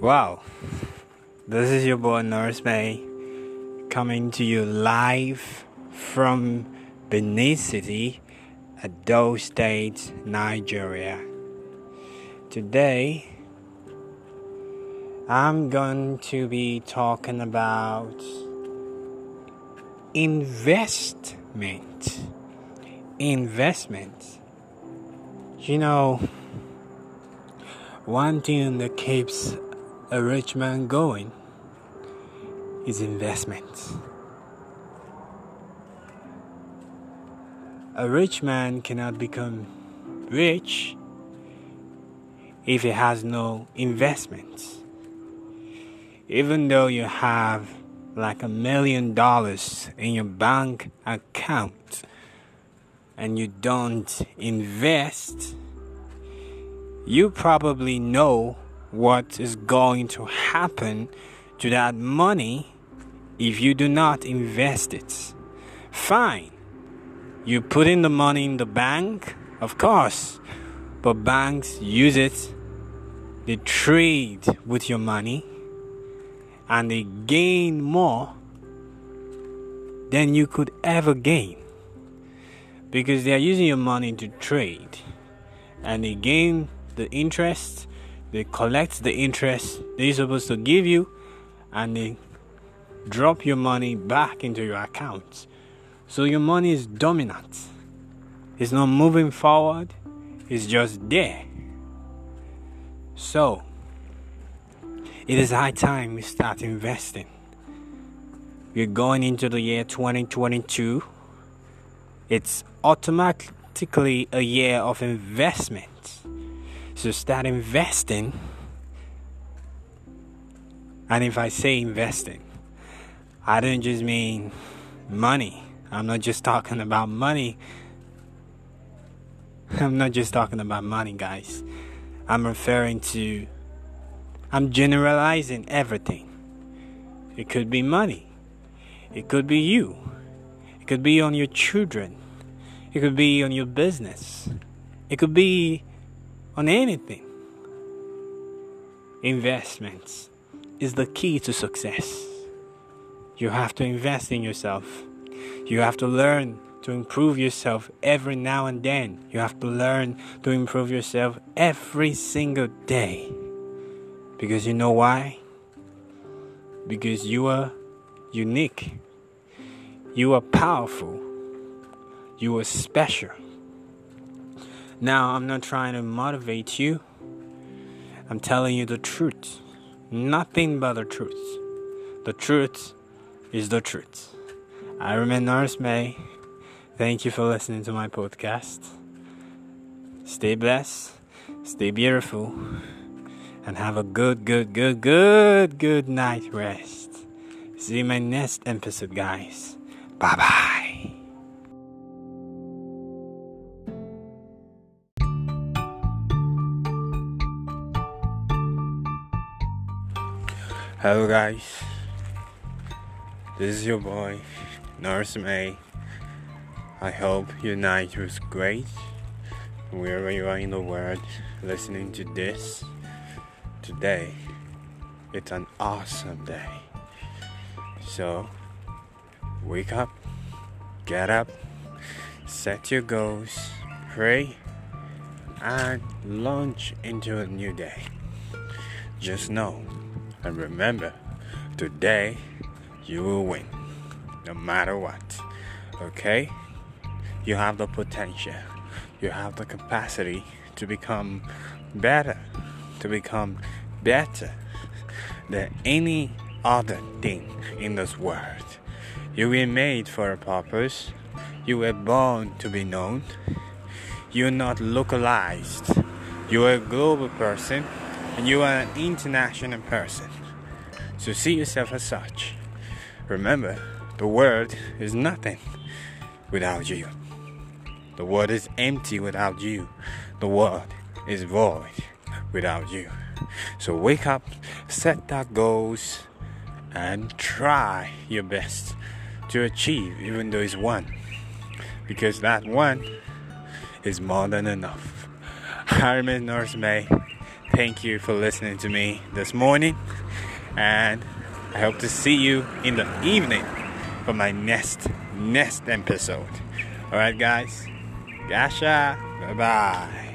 Wow, this is your boy Nurse May coming to you live from Benin City, Edo State, Nigeria. Today, I'm going to be talking about investment. Investment. You know, one thing that keeps a rich man going is investment. A rich man cannot become rich if he has no investments. Even though you have like a million dollars in your bank account and you don't invest, you probably know what is going to happen to that money if you do not invest it. Fine. You put in the money in the bank, of course, but banks use it, they trade with your money, and they gain more than you could ever gain because they are using your money to trade and they gain the interest they collect the interest they're supposed to give you and they drop your money back into your account. So your money is dominant. It's not moving forward, it's just there. So it is high time we start investing. We're going into the year 2022. It's automatically a year of investment. So start investing. And if I say investing, I don't just mean money. I'm not just talking about money. I'm not just talking about money, guys. I'm referring to, I'm generalizing everything. It could be money, it could be you, it could be on your children, it could be on your business, it could be on anything. Investments is the key to success. You have to invest in yourself. You have to learn to improve yourself every now and then. You have to learn to improve yourself every single day. Because you know why? Because you are unique. You are powerful. You are special. Now, I'm not trying to motivate you. I'm telling you the truth. Nothing but the truth. The truth is the truth. I remain Nurse May. Thank you for listening to my podcast. Stay blessed, stay beautiful, and have a good, good, good, good, good night rest. See you in my next episode, guys. Bye bye. Hello, guys. This is your boy, Nurse May. I hope your night was great. Wherever you are in the world listening to this, today it's an awesome day. So, wake up, get up, set your goals, pray, and launch into a new day. Just know and remember, today you will win, no matter what. Okay? You have the potential, you have the capacity to become better, to become better than any other thing in this world. You were made for a purpose, you were born to be known, you're not localized, you're a global person and you are an international person. So see yourself as such. Remember, the world is nothing without you. The world is empty without you. The world is void without you. So wake up, set that goals, and try your best to achieve, even though it's one. Because that one is more than enough. I'm Nurse May. Thank you for listening to me this morning, and I hope to see you in the evening for my next next episode. All right, guys. Gasha. Bye bye.